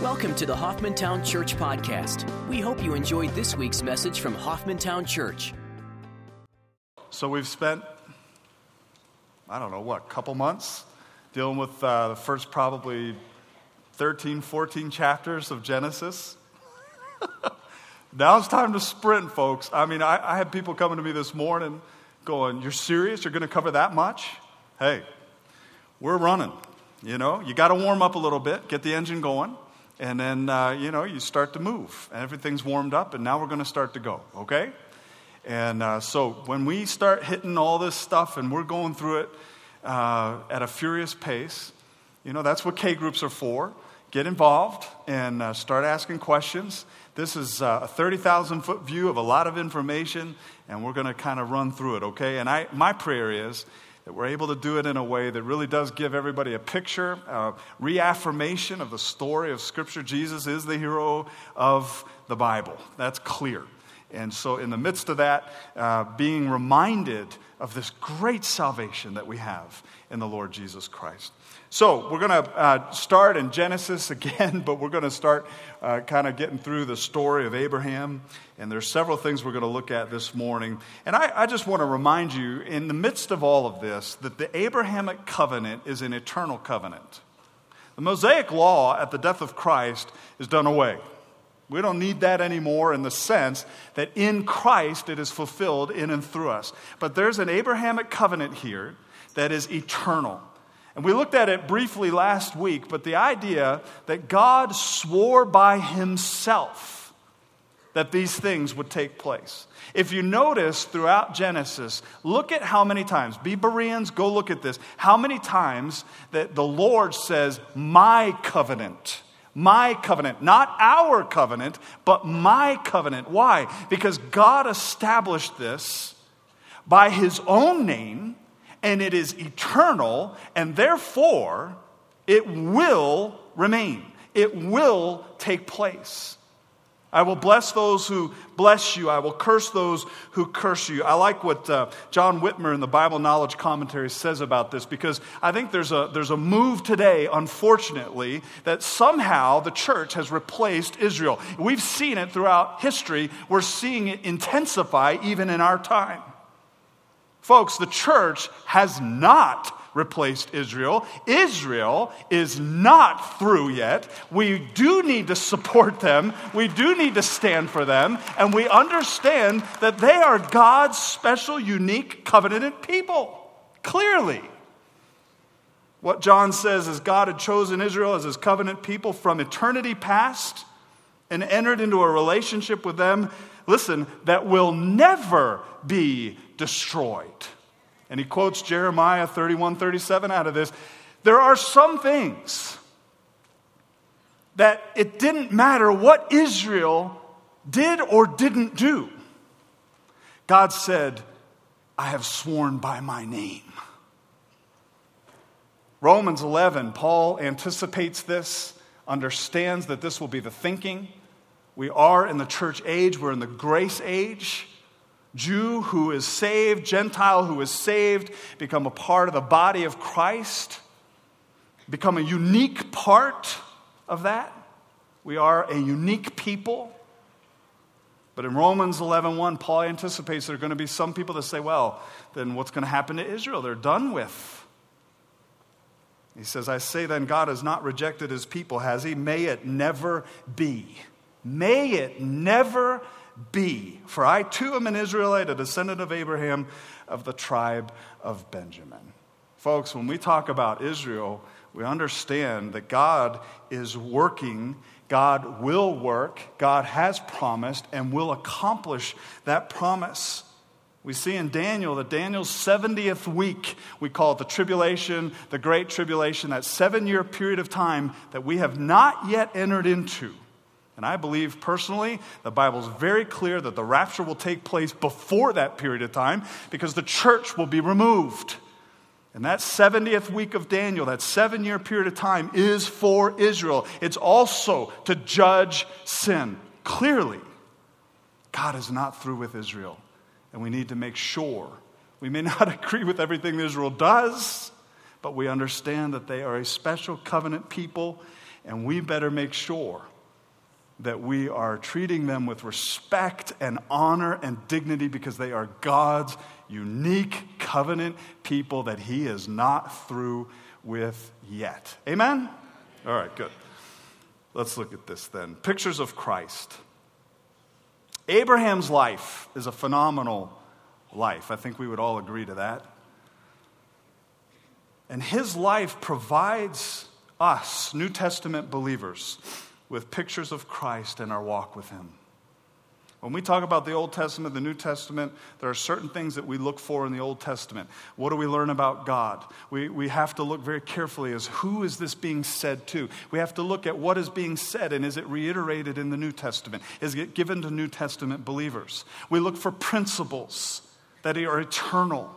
Welcome to the Hoffmantown Church Podcast. We hope you enjoyed this week's message from Hoffmantown Church. So we've spent, I don't know, what, a couple months dealing with uh, the first probably 13, 14 chapters of Genesis. now it's time to sprint, folks. I mean, I, I had people coming to me this morning going, You're serious? You're going to cover that much? Hey, we're running. You know, you got to warm up a little bit, get the engine going and then uh, you know you start to move. And everything's warmed up and now we're going to start to go okay? And uh, so when we start hitting all this stuff and we're going through it uh, at a furious pace you know that's what k groups are for. Get involved and uh, start asking questions. This is uh, a 30000 foot view of a lot of information and we're going to kind of run through it okay? And I, my prayer is that we're able to do it in a way that really does give everybody a picture, a reaffirmation of the story of Scripture. Jesus is the hero of the Bible. That's clear. And so, in the midst of that, uh, being reminded of this great salvation that we have in the Lord Jesus Christ. So, we're going to uh, start in Genesis again, but we're going to start uh, kind of getting through the story of Abraham. And there's several things we're going to look at this morning. And I, I just want to remind you, in the midst of all of this, that the Abrahamic covenant is an eternal covenant. The Mosaic law at the death of Christ is done away. We don't need that anymore in the sense that in Christ it is fulfilled in and through us. But there's an Abrahamic covenant here that is eternal. And we looked at it briefly last week, but the idea that God swore by himself that these things would take place. If you notice throughout Genesis, look at how many times, be Bereans, go look at this, how many times that the Lord says, My covenant. My covenant, not our covenant, but my covenant. Why? Because God established this by his own name and it is eternal, and therefore it will remain. It will take place. I will bless those who bless you. I will curse those who curse you. I like what uh, John Witmer in the Bible Knowledge Commentary says about this because I think there's a, there's a move today, unfortunately, that somehow the church has replaced Israel. We've seen it throughout history. We're seeing it intensify even in our time. Folks, the church has not replaced Israel. Israel is not through yet. We do need to support them. We do need to stand for them. And we understand that they are God's special, unique, covenanted people. Clearly. What John says is God had chosen Israel as his covenant people from eternity past and entered into a relationship with them, listen, that will never be destroyed. And he quotes Jeremiah 31 37 out of this. There are some things that it didn't matter what Israel did or didn't do. God said, I have sworn by my name. Romans 11, Paul anticipates this, understands that this will be the thinking. We are in the church age, we're in the grace age. Jew who is saved, Gentile who is saved, become a part of the body of Christ, become a unique part of that. We are a unique people. But in Romans 11:1, 1, Paul anticipates there are going to be some people that say, well, then what's going to happen to Israel? They're done with. He says, I say then, God has not rejected his people, has he? May it never be. May it never be. For I too am an Israelite, a descendant of Abraham of the tribe of Benjamin. Folks, when we talk about Israel, we understand that God is working, God will work, God has promised, and will accomplish that promise. We see in Daniel that Daniel's 70th week, we call it the tribulation, the great tribulation, that seven year period of time that we have not yet entered into. And I believe personally, the Bible is very clear that the rapture will take place before that period of time because the church will be removed. And that 70th week of Daniel, that seven year period of time, is for Israel. It's also to judge sin. Clearly, God is not through with Israel. And we need to make sure. We may not agree with everything Israel does, but we understand that they are a special covenant people And we better make sure that we are treating them with respect and honor and dignity because they are God's unique covenant people that He is not through with yet. Amen? All right, good. Let's look at this then. Pictures of Christ. Abraham's life is a phenomenal life. I think we would all agree to that. And his life provides us, New Testament believers, with pictures of Christ in our walk with him. When we talk about the Old Testament, the New Testament, there are certain things that we look for in the Old Testament. What do we learn about God? We, we have to look very carefully as who is this being said to? We have to look at what is being said and is it reiterated in the New Testament? Is it given to New Testament believers? We look for principles that are eternal.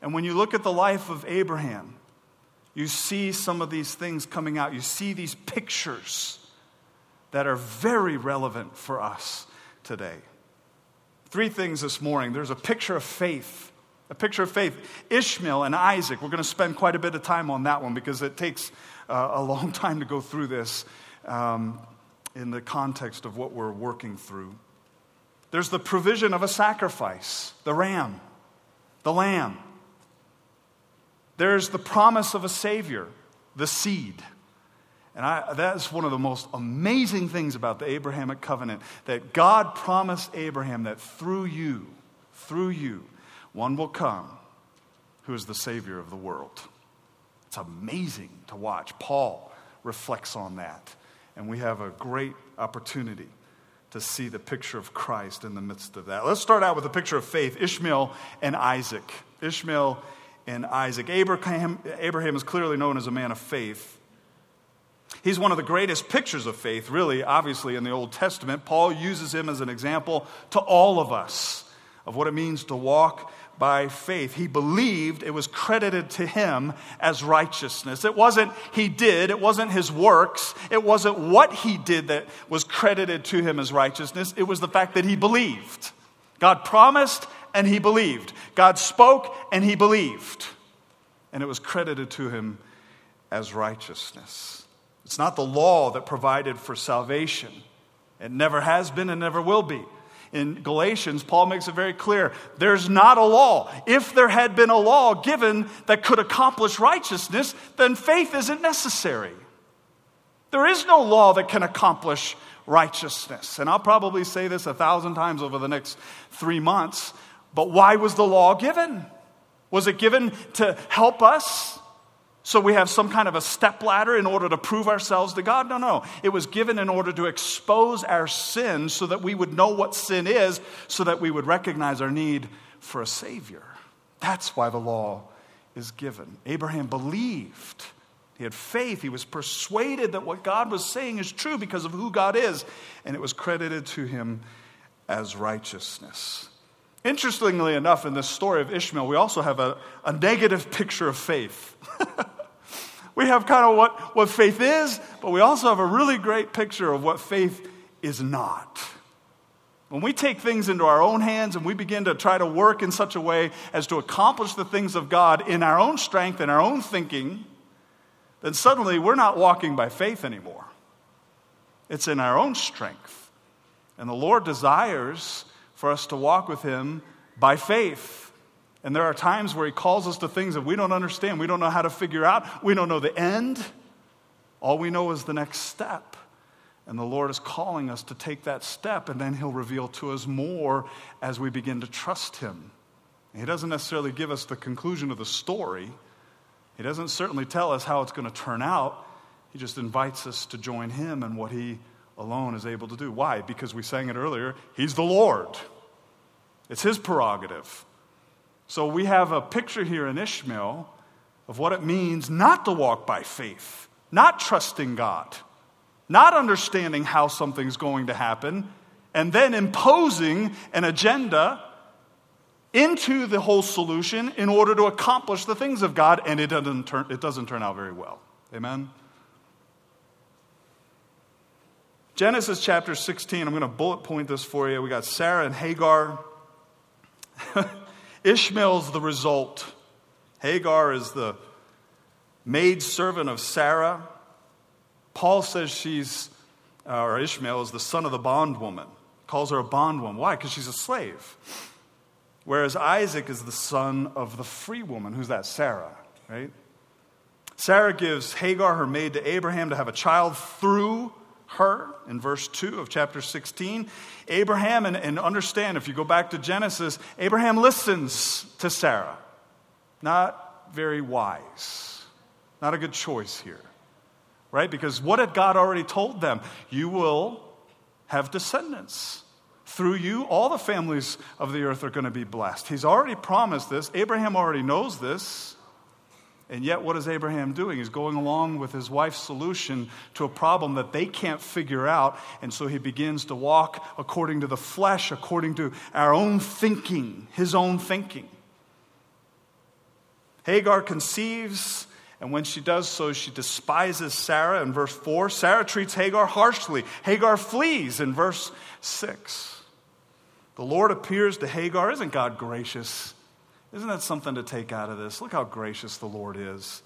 And when you look at the life of Abraham, you see some of these things coming out. You see these pictures that are very relevant for us today. Three things this morning. There's a picture of faith. A picture of faith. Ishmael and Isaac. We're going to spend quite a bit of time on that one because it takes uh, a long time to go through this um, in the context of what we're working through. There's the provision of a sacrifice, the ram, the lamb. There's the promise of a Savior, the seed. And I, that's one of the most amazing things about the Abrahamic covenant that God promised Abraham that through you, through you, one will come who is the Savior of the world. It's amazing to watch. Paul reflects on that. And we have a great opportunity to see the picture of Christ in the midst of that. Let's start out with a picture of faith Ishmael and Isaac. Ishmael and Isaac. Abraham, Abraham is clearly known as a man of faith. He's one of the greatest pictures of faith, really, obviously, in the Old Testament. Paul uses him as an example to all of us of what it means to walk by faith. He believed it was credited to him as righteousness. It wasn't he did, it wasn't his works, it wasn't what he did that was credited to him as righteousness. It was the fact that he believed. God promised and he believed. God spoke and he believed. And it was credited to him as righteousness. It's not the law that provided for salvation. It never has been and never will be. In Galatians, Paul makes it very clear there's not a law. If there had been a law given that could accomplish righteousness, then faith isn't necessary. There is no law that can accomplish righteousness. And I'll probably say this a thousand times over the next three months, but why was the law given? Was it given to help us? So we have some kind of a step ladder in order to prove ourselves to God? No, no. It was given in order to expose our sin so that we would know what sin is, so that we would recognize our need for a Savior. That's why the law is given. Abraham believed. He had faith. He was persuaded that what God was saying is true because of who God is, and it was credited to him as righteousness. Interestingly enough, in this story of Ishmael, we also have a, a negative picture of faith. we have kind of what, what faith is, but we also have a really great picture of what faith is not. When we take things into our own hands and we begin to try to work in such a way as to accomplish the things of God in our own strength and our own thinking, then suddenly we're not walking by faith anymore. It's in our own strength. And the Lord desires for us to walk with Him by faith. And there are times where He calls us to things that we don't understand, we don't know how to figure out, we don't know the end. All we know is the next step. And the Lord is calling us to take that step, and then He'll reveal to us more as we begin to trust Him. He doesn't necessarily give us the conclusion of the story, He doesn't certainly tell us how it's going to turn out. He just invites us to join Him in what He alone is able to do. Why? Because we sang it earlier He's the Lord. It's his prerogative. So we have a picture here in Ishmael of what it means not to walk by faith, not trusting God, not understanding how something's going to happen, and then imposing an agenda into the whole solution in order to accomplish the things of God, and it doesn't turn, it doesn't turn out very well. Amen? Genesis chapter 16, I'm going to bullet point this for you. We got Sarah and Hagar. Ishmael's the result. Hagar is the maid servant of Sarah. Paul says she's, uh, or Ishmael is the son of the bondwoman, calls her a bondwoman. Why? Because she's a slave. Whereas Isaac is the son of the free woman. Who's that? Sarah, right? Sarah gives Hagar, her maid, to Abraham to have a child through her in verse 2 of chapter 16. Abraham, and, and understand if you go back to Genesis, Abraham listens to Sarah. Not very wise. Not a good choice here, right? Because what had God already told them? You will have descendants. Through you, all the families of the earth are going to be blessed. He's already promised this. Abraham already knows this. And yet, what is Abraham doing? He's going along with his wife's solution to a problem that they can't figure out. And so he begins to walk according to the flesh, according to our own thinking, his own thinking. Hagar conceives, and when she does so, she despises Sarah in verse 4. Sarah treats Hagar harshly. Hagar flees in verse 6. The Lord appears to Hagar. Isn't God gracious? Isn't that something to take out of this? Look how gracious the Lord is.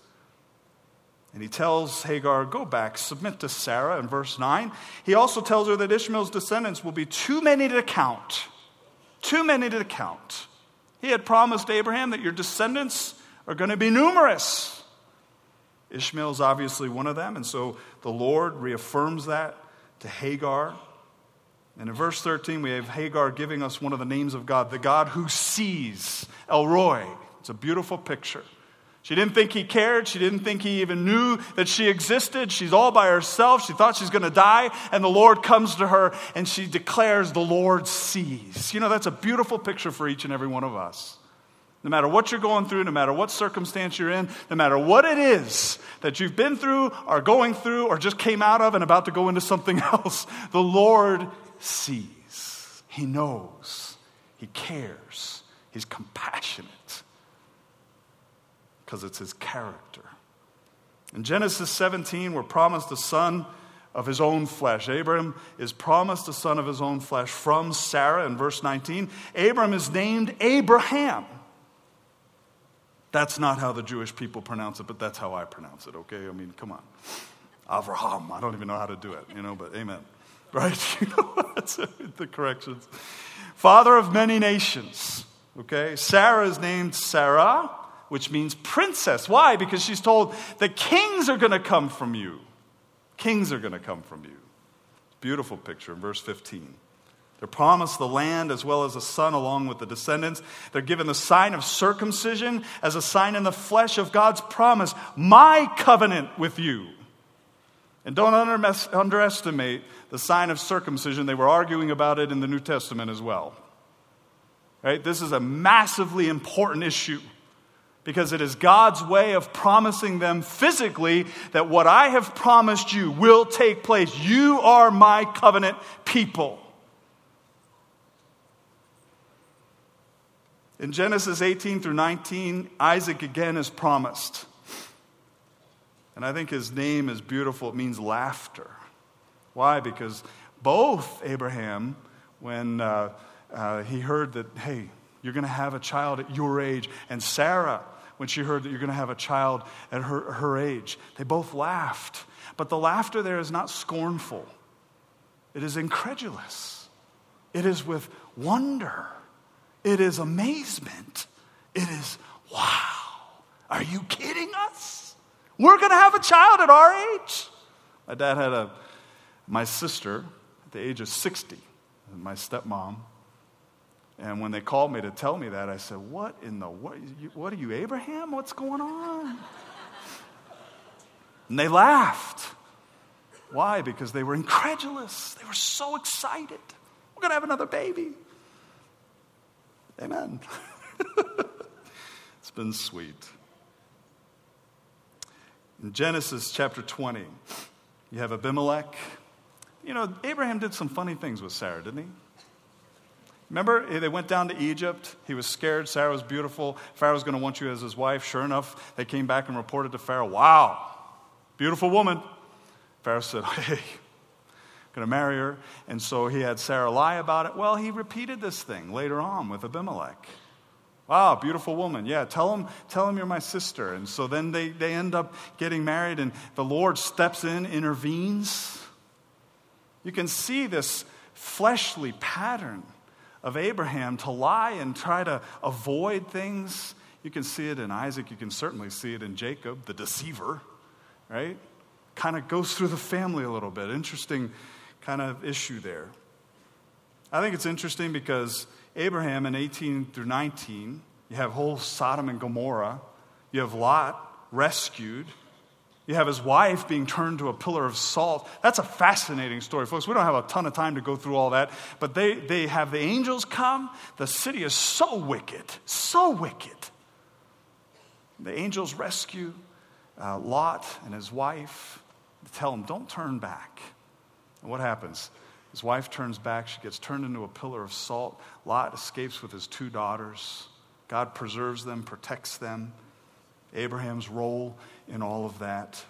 And he tells Hagar, Go back, submit to Sarah in verse 9. He also tells her that Ishmael's descendants will be too many to count. Too many to count. He had promised Abraham that your descendants are going to be numerous. Ishmael is obviously one of them, and so the Lord reaffirms that to Hagar. And in verse 13, we have Hagar giving us one of the names of God, the God who sees, El Roi. It's a beautiful picture. She didn't think he cared. She didn't think he even knew that she existed. She's all by herself. She thought she's going to die. And the Lord comes to her and she declares, The Lord sees. You know, that's a beautiful picture for each and every one of us. No matter what you're going through, no matter what circumstance you're in, no matter what it is that you've been through, or going through, or just came out of and about to go into something else, the Lord sees. He knows. He cares. He's compassionate because it's his character. In Genesis 17, we're promised a son of his own flesh. Abram is promised a son of his own flesh from Sarah in verse 19. Abram is named Abraham. That's not how the Jewish people pronounce it, but that's how I pronounce it, okay? I mean, come on. Avraham. I don't even know how to do it, you know, but amen. Right? You know, the corrections. Father of many nations, okay? Sarah is named Sarah, which means princess. Why? Because she's told the kings are going to come from you. Kings are going to come from you. Beautiful picture in verse 15. They're promised the land as well as a son along with the descendants. They're given the sign of circumcision as a sign in the flesh of God's promise, my covenant with you. And don't underestimate the sign of circumcision. They were arguing about it in the New Testament as well. Right? This is a massively important issue because it is God's way of promising them physically that what I have promised you will take place. You are my covenant people. In Genesis 18 through 19, Isaac again is promised. And I think his name is beautiful. It means laughter. Why? Because both Abraham, when uh, uh, he heard that, hey, you're going to have a child at your age, and Sarah, when she heard that you're going to have a child at her, her age, they both laughed. But the laughter there is not scornful, it is incredulous, it is with wonder. It is amazement. It is, wow, are you kidding us? We're going to have a child at our age. My dad had a, my sister at the age of 60, my stepmom. And when they called me to tell me that, I said, What in the, what, what are you, Abraham? What's going on? And they laughed. Why? Because they were incredulous. They were so excited. We're going to have another baby. Amen. it's been sweet. In Genesis chapter 20, you have Abimelech. You know, Abraham did some funny things with Sarah, didn't he? Remember, eh, they went down to Egypt. He was scared. Sarah was beautiful. Pharaoh's going to want you as his wife. Sure enough, they came back and reported to Pharaoh, Wow, beautiful woman. Pharaoh said, Hey, going to marry her. And so he had Sarah lie about it. Well, he repeated this thing later on with Abimelech. Wow, beautiful woman. Yeah, tell him, tell him you're my sister. And so then they, they end up getting married, and the Lord steps in, intervenes. You can see this fleshly pattern of Abraham to lie and try to avoid things. You can see it in Isaac. You can certainly see it in Jacob, the deceiver, right? Kind of goes through the family a little bit. Interesting kind of issue there. I think it's interesting because Abraham in 18 through 19, you have whole Sodom and Gomorrah, you have Lot rescued, you have his wife being turned to a pillar of salt. That's a fascinating story, folks. We don't have a ton of time to go through all that, but they, they have the angels come. The city is so wicked, so wicked. The angels rescue uh, Lot and his wife. tell him, don't turn back. And what happens? His wife turns back. She gets turned into a pillar of salt. Lot escapes with his two daughters. God preserves them, protects them. Abraham's role in all of that.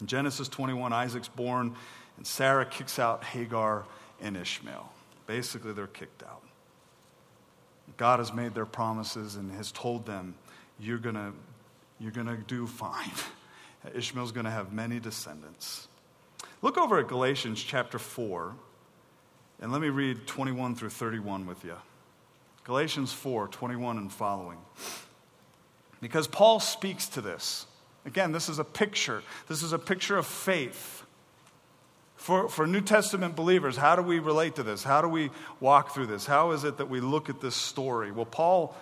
In Genesis 21, Isaac's born, and Sarah kicks out Hagar and Ishmael. Basically, they're kicked out. God has made their promises and has told them, You're going to you're to do fine. Ishmael's going to have many descendants. Look over at Galatians chapter 4, and let me read 21 through 31 with you. Galatians 4, 21 and following. Because Paul speaks to this. Again, this is a picture. This is a picture of faith. For, for New Testament believers, how do we relate to this? How do we walk through this? How is it that we look at this story? Well, Paul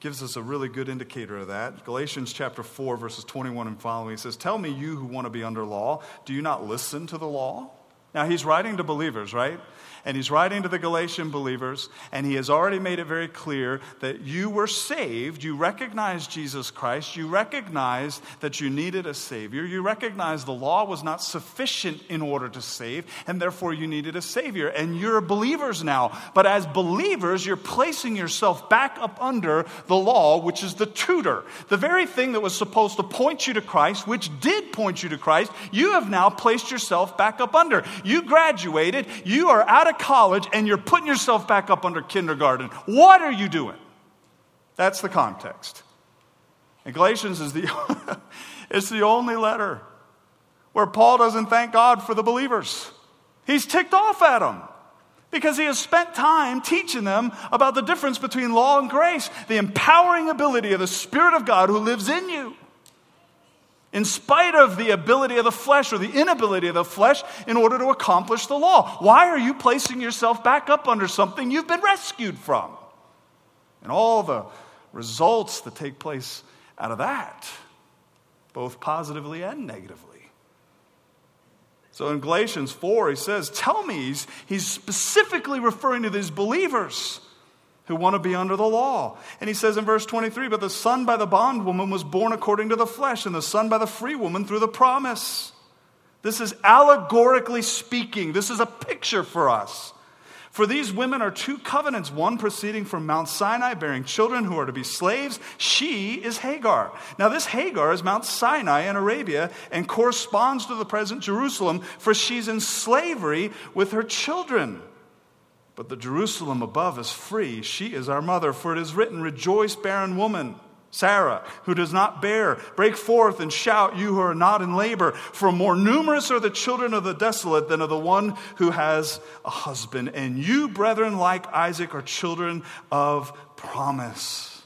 gives us a really good indicator of that. Galatians chapter 4, verses 21 and following, he says, Tell me, you who want to be under law, do you not listen to the law? Now, he's writing to believers, right? And he's writing to the Galatian believers, and he has already made it very clear that you were saved. You recognized Jesus Christ. You recognized that you needed a Savior. You recognized the law was not sufficient in order to save, and therefore you needed a Savior. And you're believers now. But as believers, you're placing yourself back up under the law, which is the tutor. The very thing that was supposed to point you to Christ, which did point you to Christ, you have now placed yourself back up under. You graduated, you are out of college and you're putting yourself back up under kindergarten. What are you doing? That's the context. And Galatians is the, it's the only letter where Paul doesn't thank God for the believers. He's ticked off at them because he has spent time teaching them about the difference between law and grace, the empowering ability of the Spirit of God who lives in you in spite of the ability of the flesh or the inability of the flesh in order to accomplish the law. Why are you placing yourself back up under something you've been rescued from? And all the results that take place out of that, both positively and negatively. So in Galatians 4, he says, Tell me, he's, specifically referring to these believers who want to be under the law. And he says in verse 23 But the son by the bondwoman was born according to the flesh, and the son by the free woman through the promise. This is allegorically speaking, this is a picture for us. For these women are two covenants, one proceeding from Mount Sinai, bearing children who are to be slaves. She is Hagar. Now, this Hagar is Mount Sinai in Arabia and corresponds to the present Jerusalem, for she's in slavery with her children. But the Jerusalem above is free. She is our mother. For it is written, Rejoice, barren woman. Sarah, who does not bear, break forth and shout, you who are not in labor. For more numerous are the children of the desolate than of the one who has a husband. And you, brethren, like Isaac, are children of promise.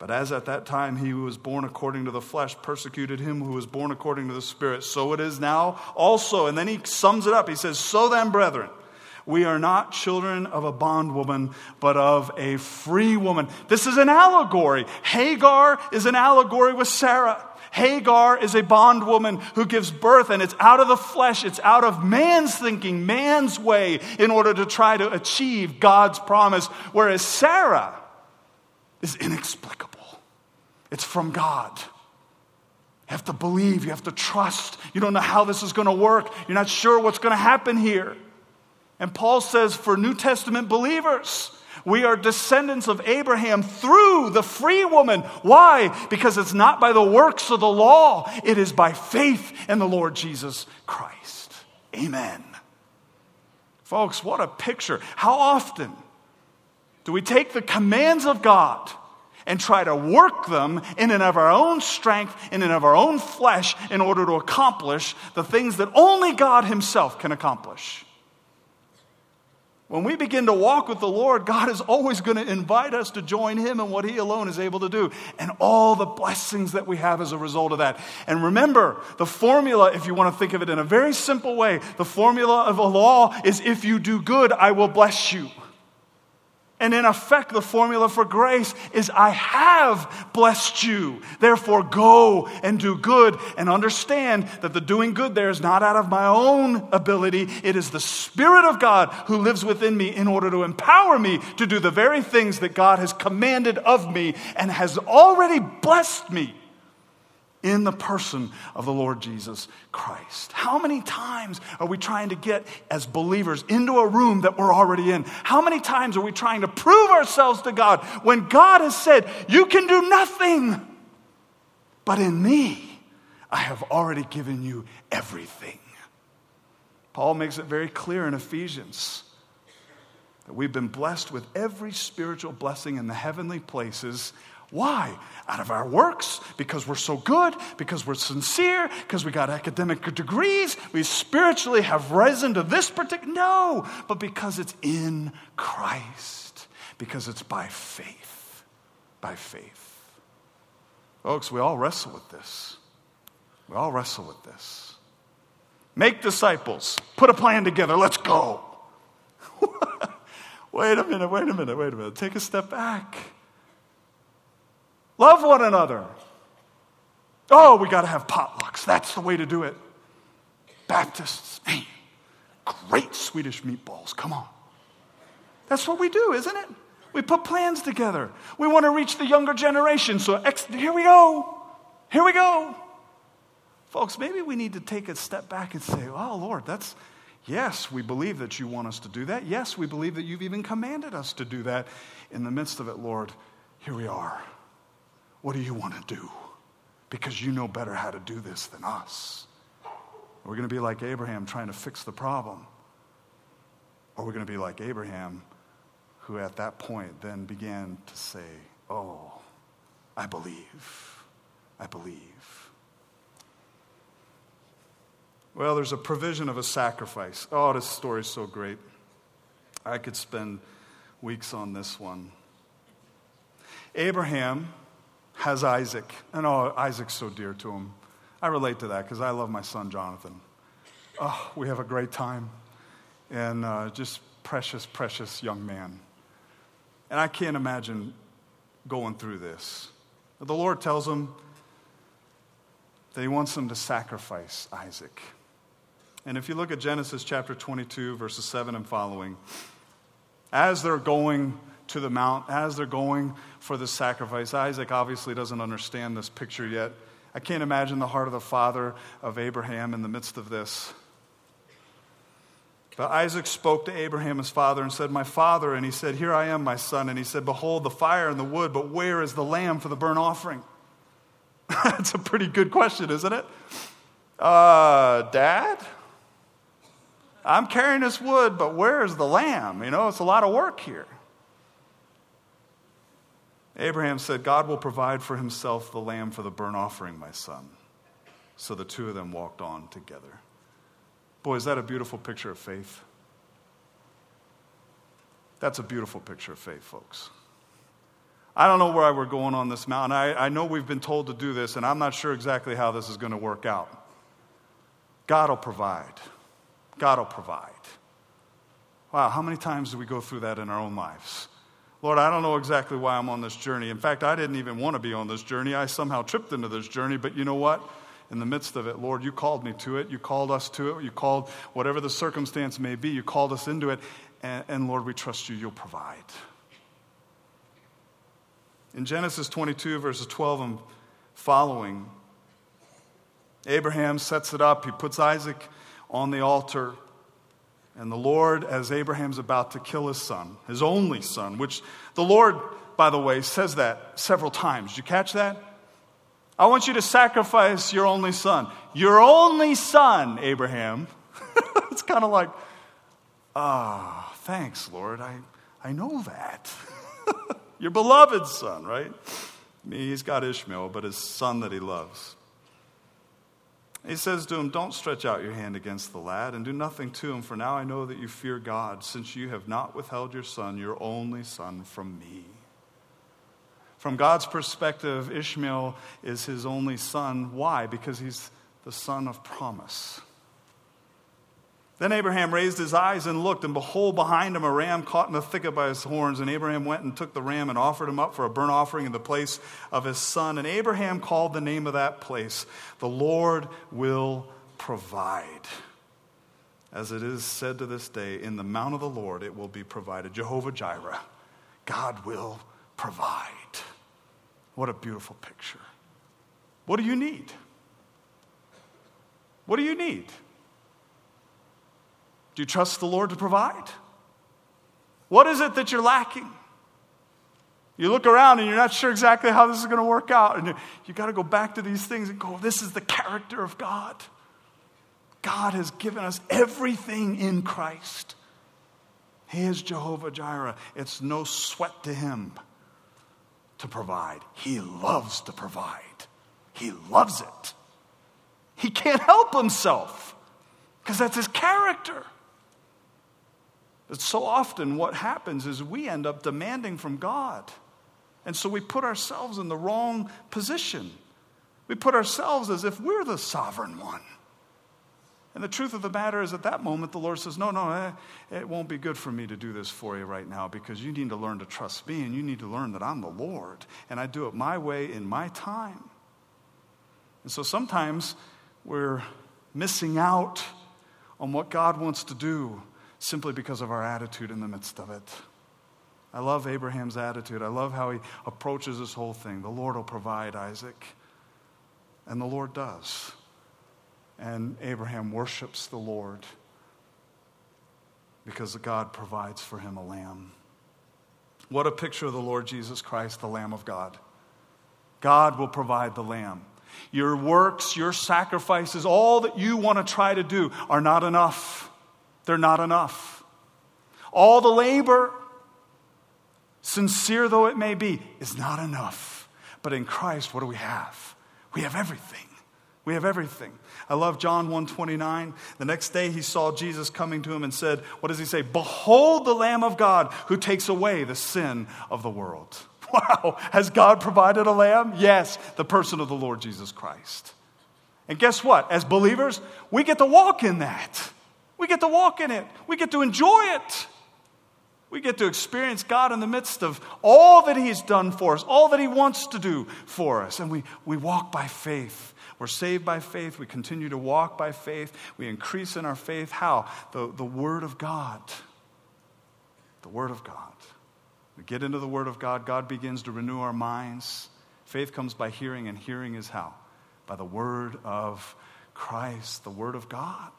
But as at that time he who was born according to the flesh persecuted him who was born according to the Spirit, so it is now also. And then he sums it up. He says, So then, brethren, we are not children of a bondwoman, but of a free woman. This is an allegory. Hagar is an allegory with Sarah. Hagar is a bondwoman who gives birth, and it's out of the flesh, it's out of man's thinking, man's way, in order to try to achieve God's promise. Whereas Sarah is inexplicable, it's from God. You have to believe, you have to trust. You don't know how this is going to work, you're not sure what's going to happen here. And Paul says for New Testament believers, we are descendants of Abraham through the free woman. Why? Because it's not by the works of the law, it is by faith in the Lord Jesus Christ. Amen. Folks, what a picture. How often do we take the commands of God and try to work them in and of our own strength, in and of our own flesh, in order to accomplish the things that only God Himself can accomplish? When we begin to walk with the Lord, God is always going to invite us to join Him in what He alone is able to do, and all the blessings that we have as a result of that. And remember, the formula, if you want to think of it in a very simple way, the formula of a law is if you do good, I will bless you. And in effect, the formula for grace is I have blessed you. Therefore, go and do good and understand that the doing good there is not out of my own ability. It is the Spirit of God who lives within me in order to empower me to do the very things that God has commanded of me and has already blessed me in the person of the Lord Jesus Christ. How many times are we trying to get as believers into a room that we're already in? How many times are we trying to prove ourselves to God when God has said, You can do nothing, but in me, I have already given you everything? Paul makes it very clear in Ephesians that we've been blessed with every spiritual blessing in the heavenly places why? Out of our works, because we're so good, because we're sincere, because we got academic degrees, we spiritually have risen to this particular. No, but because it's in Christ, because it's by faith. By faith. Folks, we all wrestle with this. We all wrestle with this. Make disciples, put a plan together, let's go. wait a minute, wait a minute, wait a minute. Take a step back. Love one another. Oh, we got to have potlucks. That's the way to do it. Baptists, man, great Swedish meatballs. Come on. That's what we do, isn't it? We put plans together. We want to reach the younger generation. So ex- here we go. Here we go. Folks, maybe we need to take a step back and say, oh, Lord, that's, yes, we believe that you want us to do that. Yes, we believe that you've even commanded us to do that. In the midst of it, Lord, here we are. What do you want to do? Because you know better how to do this than us. We're going to be like Abraham trying to fix the problem. Or we're going to be like Abraham, who at that point then began to say, Oh, I believe. I believe. Well, there's a provision of a sacrifice. Oh, this story is so great. I could spend weeks on this one. Abraham has Isaac. And oh, Isaac's so dear to him. I relate to that because I love my son Jonathan. Oh, we have a great time. And uh, just precious, precious young man. And I can't imagine going through this. The Lord tells him that he wants him to sacrifice Isaac. And if you look at Genesis chapter 22, verses 7 and following, as they're going to the mount as they're going for the sacrifice. Isaac obviously doesn't understand this picture yet. I can't imagine the heart of the father of Abraham in the midst of this. But Isaac spoke to Abraham, his father, and said, My father. And he said, Here I am, my son. And he said, Behold, the fire and the wood, but where is the lamb for the burnt offering? That's a pretty good question, isn't it? Uh, Dad? I'm carrying this wood, but where's the lamb? You know, it's a lot of work here. Abraham said, God will provide for himself the lamb for the burnt offering, my son. So the two of them walked on together. Boy, is that a beautiful picture of faith? That's a beautiful picture of faith, folks. I don't know where we're going on this mountain. I, I know we've been told to do this, and I'm not sure exactly how this is going to work out. God will provide. God will provide. Wow, how many times do we go through that in our own lives? Lord, I don't know exactly why I'm on this journey. In fact, I didn't even want to be on this journey. I somehow tripped into this journey, but you know what? In the midst of it, Lord, you called me to it. You called us to it. You called whatever the circumstance may be, you called us into it. And, and Lord, we trust you. You'll provide. In Genesis 22, verses 12 and following, Abraham sets it up. He puts Isaac on the altar. And the Lord, as Abraham's about to kill his son, his only son, which the Lord, by the way, says that several times. Did you catch that? I want you to sacrifice your only son. Your only son, Abraham. it's kind of like, ah, oh, thanks, Lord. I, I know that. Your beloved son, right? He's got Ishmael, but his son that he loves. He says to him, Don't stretch out your hand against the lad and do nothing to him, for now I know that you fear God, since you have not withheld your son, your only son, from me. From God's perspective, Ishmael is his only son. Why? Because he's the son of promise. Then Abraham raised his eyes and looked, and behold, behind him a ram caught in the thicket by his horns. And Abraham went and took the ram and offered him up for a burnt offering in the place of his son. And Abraham called the name of that place, The Lord will provide. As it is said to this day, in the mount of the Lord it will be provided. Jehovah Jireh, God will provide. What a beautiful picture. What do you need? What do you need? Do you trust the Lord to provide? What is it that you're lacking? You look around and you're not sure exactly how this is going to work out. And you got to go back to these things and go, this is the character of God. God has given us everything in Christ. He is Jehovah Jireh. It's no sweat to him to provide. He loves to provide, he loves it. He can't help himself because that's his character. So often, what happens is we end up demanding from God. And so we put ourselves in the wrong position. We put ourselves as if we're the sovereign one. And the truth of the matter is, at that moment, the Lord says, No, no, eh, it won't be good for me to do this for you right now because you need to learn to trust me and you need to learn that I'm the Lord and I do it my way in my time. And so sometimes we're missing out on what God wants to do simply because of our attitude in the midst of it. I love Abraham's attitude. I love how he approaches this whole thing. The Lord will provide Isaac. And the Lord does. And Abraham worships the Lord because God provides for him a lamb. What a picture of the Lord Jesus Christ, the Lamb of God. God will provide the lamb. Your works, your sacrifices, all that you want to try to do are not enough. They're not enough. All the labor, sincere though it may be, is not enough. But in Christ, what do we have? We have everything. We have everything. I love John 129. The next day he saw Jesus coming to him and said, What does he say? Behold the Lamb of God who takes away the sin of the world. Wow. Has God provided a lamb? Yes, the person of the Lord Jesus Christ. And guess what? As believers, we get to walk in that. We get to walk in it, we get to enjoy it. We get to experience God in the midst of all that He's done for us, all that He wants to do for us. And we, we walk by faith. We're saved by faith. We continue to walk by faith. We increase in our faith. How? The, the Word of God. The Word of God. We get into the Word of God. God begins to renew our minds. Faith comes by hearing, and hearing is how? By the Word of Christ, the Word of God.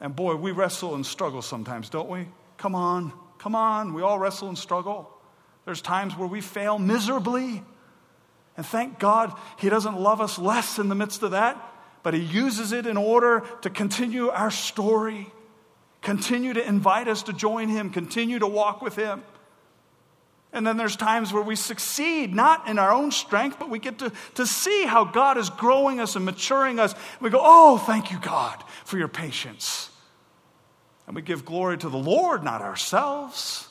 And boy, we wrestle and struggle sometimes, don't we? Come on, come on. We all wrestle and struggle. There's times where we fail miserably. And thank God He doesn't love us less in the midst of that, but He uses it in order to continue our story, continue to invite us to join Him, continue to walk with Him. And then there's times where we succeed, not in our own strength, but we get to, to see how God is growing us and maturing us. We go, Oh, thank you, God, for your patience. And we give glory to the Lord, not ourselves.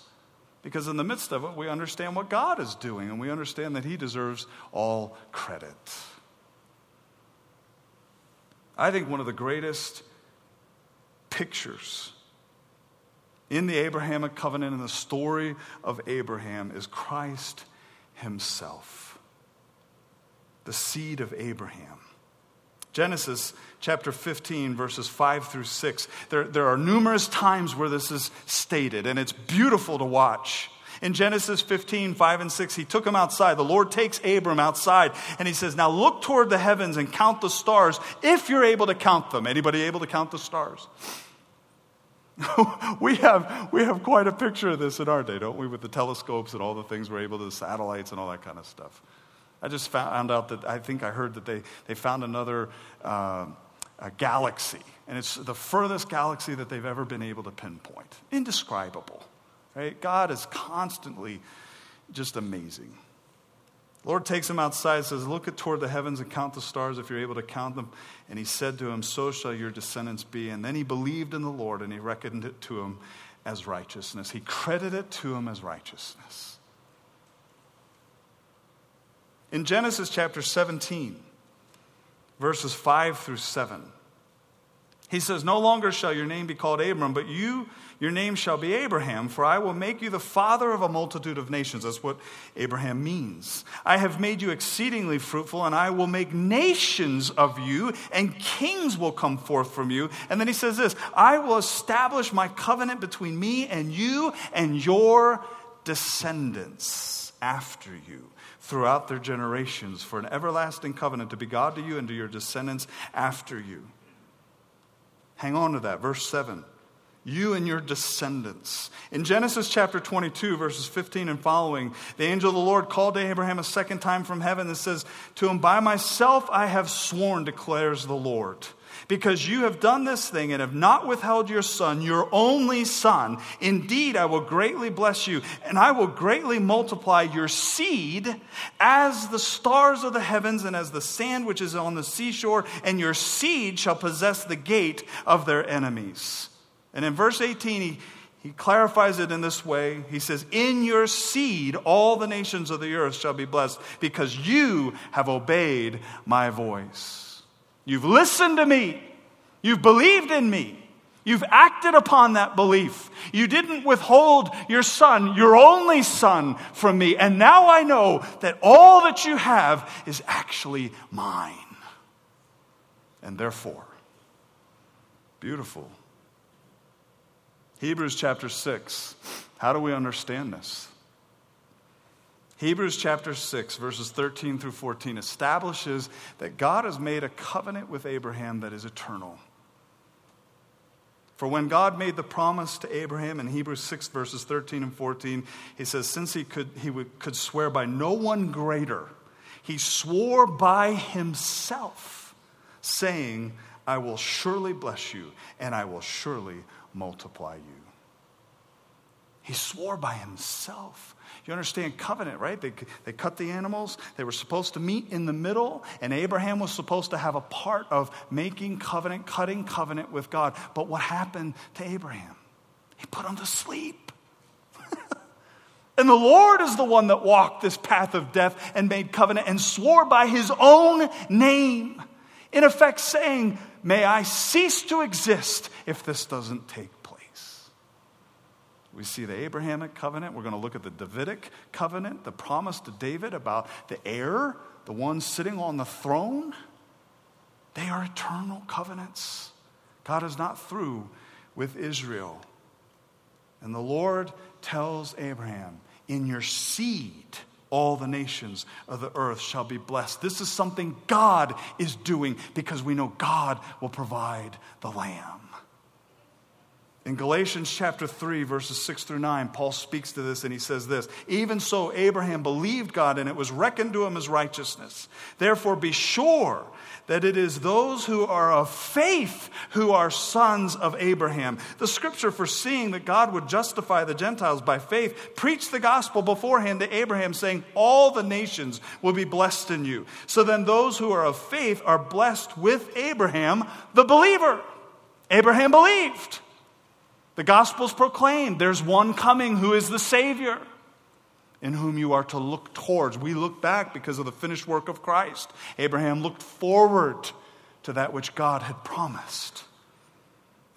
Because in the midst of it, we understand what God is doing and we understand that He deserves all credit. I think one of the greatest pictures in the Abrahamic covenant and the story of Abraham is Christ himself, the seed of Abraham. Genesis chapter 15, verses 5 through 6. There, there are numerous times where this is stated, and it's beautiful to watch. In Genesis 15, 5 and 6, he took him outside. The Lord takes Abram outside and he says, Now look toward the heavens and count the stars if you're able to count them. Anybody able to count the stars? we, have, we have quite a picture of this in our day, don't we, with the telescopes and all the things we're able to, satellites and all that kind of stuff. I just found out that I think I heard that they, they found another uh, galaxy, and it's the furthest galaxy that they've ever been able to pinpoint. Indescribable. Right? God is constantly just amazing. Lord takes him outside, says, Look toward the heavens and count the stars if you're able to count them. And he said to him, So shall your descendants be. And then he believed in the Lord and he reckoned it to him as righteousness. He credited it to him as righteousness. In Genesis chapter 17, verses 5 through 7, he says, No longer shall your name be called Abram, but you your name shall be Abraham, for I will make you the father of a multitude of nations. That's what Abraham means. I have made you exceedingly fruitful, and I will make nations of you, and kings will come forth from you. And then he says this I will establish my covenant between me and you and your descendants after you throughout their generations for an everlasting covenant to be God to you and to your descendants after you. Hang on to that. Verse 7 you and your descendants. In Genesis chapter 22, verses 15 and following, the angel of the Lord called to Abraham a second time from heaven and says to him, By myself I have sworn, declares the Lord. Because you have done this thing and have not withheld your son, your only son, indeed I will greatly bless you, and I will greatly multiply your seed as the stars of the heavens and as the sand which is on the seashore, and your seed shall possess the gate of their enemies. And in verse 18, he, he clarifies it in this way. He says, In your seed, all the nations of the earth shall be blessed because you have obeyed my voice. You've listened to me. You've believed in me. You've acted upon that belief. You didn't withhold your son, your only son, from me. And now I know that all that you have is actually mine. And therefore, beautiful Hebrews chapter 6. How do we understand this? Hebrews chapter 6, verses 13 through 14, establishes that God has made a covenant with Abraham that is eternal. For when God made the promise to Abraham in Hebrews 6, verses 13 and 14, he says, Since he could, he would, could swear by no one greater, he swore by himself, saying, I will surely bless you, and I will surely multiply you. He swore by himself. You understand covenant, right? They, they cut the animals. They were supposed to meet in the middle, and Abraham was supposed to have a part of making covenant, cutting covenant with God. But what happened to Abraham? He put him to sleep. and the Lord is the one that walked this path of death and made covenant and swore by his own name. In effect, saying, May I cease to exist if this doesn't take. We see the Abrahamic covenant. We're going to look at the Davidic covenant, the promise to David about the heir, the one sitting on the throne. They are eternal covenants. God is not through with Israel. And the Lord tells Abraham, In your seed, all the nations of the earth shall be blessed. This is something God is doing because we know God will provide the Lamb. In Galatians chapter 3, verses 6 through 9, Paul speaks to this and he says this Even so, Abraham believed God and it was reckoned to him as righteousness. Therefore, be sure that it is those who are of faith who are sons of Abraham. The scripture, foreseeing that God would justify the Gentiles by faith, preached the gospel beforehand to Abraham, saying, All the nations will be blessed in you. So then, those who are of faith are blessed with Abraham, the believer. Abraham believed. The gospel's proclaimed. There's one coming who is the Savior in whom you are to look towards. We look back because of the finished work of Christ. Abraham looked forward to that which God had promised.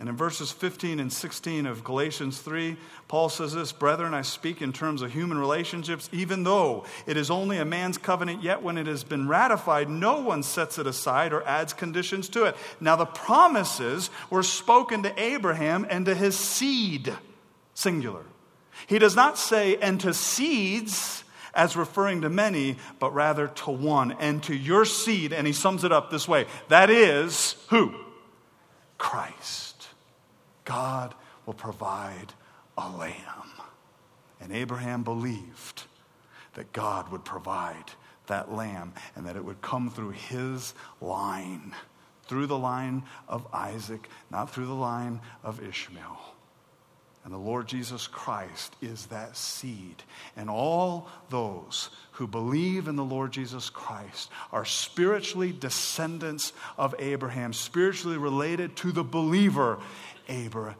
And in verses 15 and 16 of Galatians 3, Paul says this Brethren, I speak in terms of human relationships, even though it is only a man's covenant, yet when it has been ratified, no one sets it aside or adds conditions to it. Now, the promises were spoken to Abraham and to his seed, singular. He does not say, and to seeds as referring to many, but rather to one, and to your seed. And he sums it up this way that is who? Christ. God will provide a lamb. And Abraham believed that God would provide that lamb and that it would come through his line, through the line of Isaac, not through the line of Ishmael. And the Lord Jesus Christ is that seed. And all those who believe in the Lord Jesus Christ are spiritually descendants of Abraham, spiritually related to the believer, Abraham,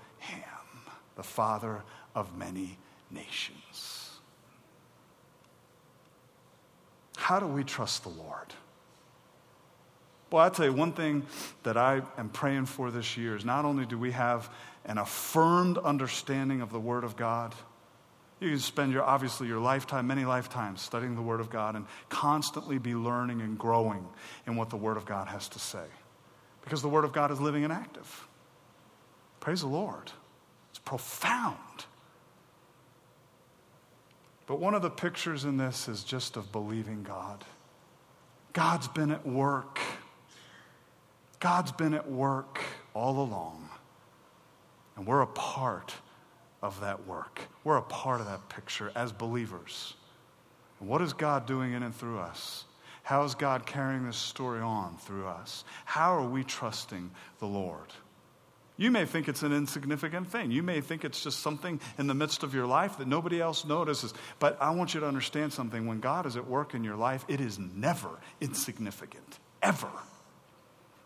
the father of many nations. How do we trust the Lord? Well, I'll tell you one thing that I am praying for this year is not only do we have an affirmed understanding of the Word of God, you can spend your obviously your lifetime, many lifetimes, studying the Word of God and constantly be learning and growing in what the Word of God has to say. Because the Word of God is living and active. Praise the Lord. It's profound. But one of the pictures in this is just of believing God. God's been at work. God's been at work all along. And we're a part of that work. We're a part of that picture as believers. And what is God doing in and through us? How is God carrying this story on through us? How are we trusting the Lord? You may think it's an insignificant thing. You may think it's just something in the midst of your life that nobody else notices. But I want you to understand something. When God is at work in your life, it is never insignificant, ever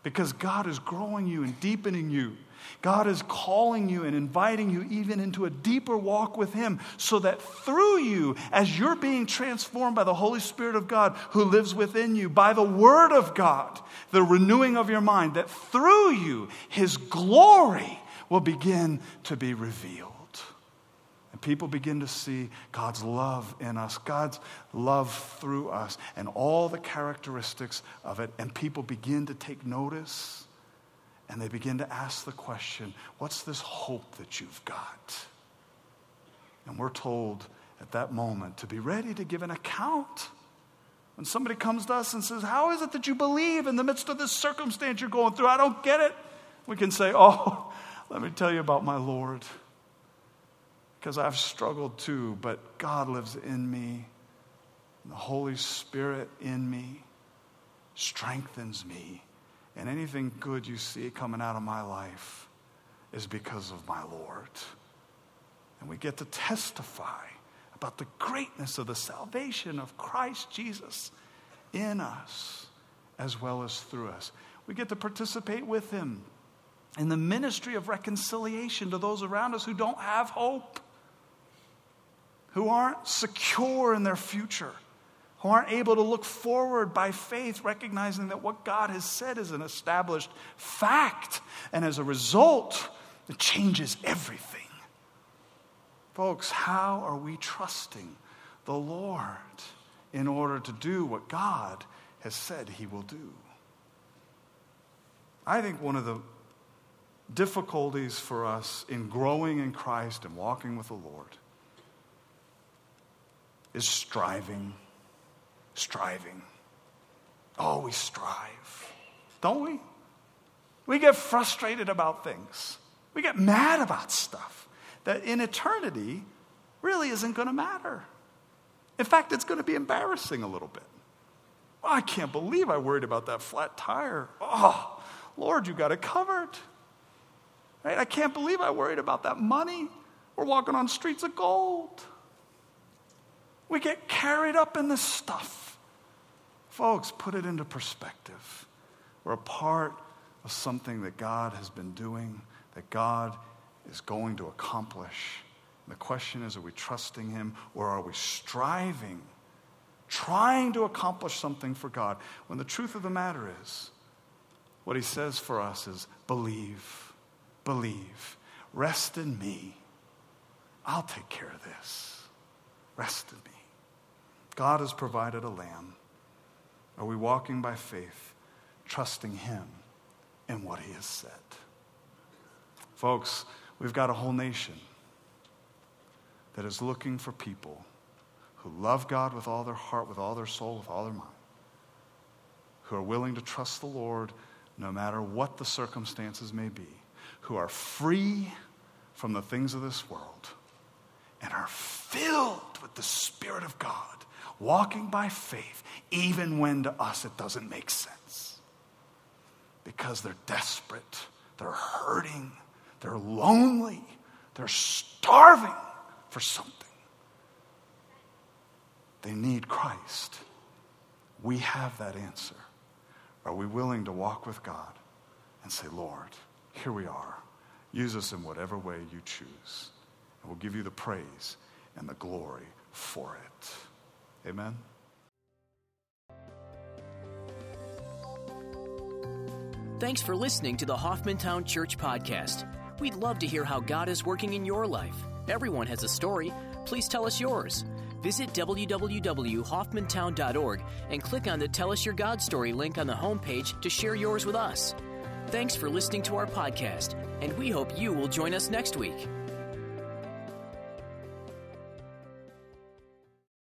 because God is growing you and deepening you. God is calling you and inviting you even into a deeper walk with Him so that through you, as you're being transformed by the Holy Spirit of God who lives within you, by the Word of God, the renewing of your mind, that through you, His glory will begin to be revealed. People begin to see God's love in us, God's love through us, and all the characteristics of it. And people begin to take notice and they begin to ask the question what's this hope that you've got? And we're told at that moment to be ready to give an account. When somebody comes to us and says, How is it that you believe in the midst of this circumstance you're going through? I don't get it. We can say, Oh, let me tell you about my Lord because I've struggled too, but God lives in me. The Holy Spirit in me strengthens me. And anything good you see coming out of my life is because of my Lord. And we get to testify about the greatness of the salvation of Christ Jesus in us as well as through us. We get to participate with Him in the ministry of reconciliation to those around us who don't have hope who aren't secure in their future, who aren't able to look forward by faith, recognizing that what God has said is an established fact. And as a result, it changes everything. Folks, how are we trusting the Lord in order to do what God has said He will do? I think one of the difficulties for us in growing in Christ and walking with the Lord is striving. Striving. We strive. Don't we? We get frustrated about things. We get mad about stuff that in eternity really isn't going to matter. In fact, it's going to be embarrassing a little bit. Oh, I can't believe I worried about that flat tire. Oh, Lord, you got it covered. Right? I can't believe I worried about that money. We're walking on streets of gold. We get carried up in this stuff. Folks, put it into perspective. We're a part of something that God has been doing, that God is going to accomplish. And the question is are we trusting Him or are we striving, trying to accomplish something for God? When the truth of the matter is, what He says for us is believe, believe, rest in me. I'll take care of this. Rest in me. God has provided a lamb. Are we walking by faith, trusting Him in what He has said? Folks, we've got a whole nation that is looking for people who love God with all their heart, with all their soul, with all their mind, who are willing to trust the Lord no matter what the circumstances may be, who are free from the things of this world and are filled with the Spirit of God walking by faith, even when to us it doesn't make sense. Because they're desperate, they're hurting, they're lonely, They're starving for something. They need Christ. We have that answer. Are we willing to walk with God and say, Lord, here we are. Use us in whatever way you choose. And we'll give you the praise and the glory for it. Amen. Thanks for listening to the Hoffmantown Church Podcast. We'd love to hear how God is working in your life. Everyone has a story. Please tell us yours. Visit www.hoffmantown.org and click on the Tell Us Your God Story link on the homepage to share yours with us. Thanks for listening to our podcast, and we hope you will join us next week.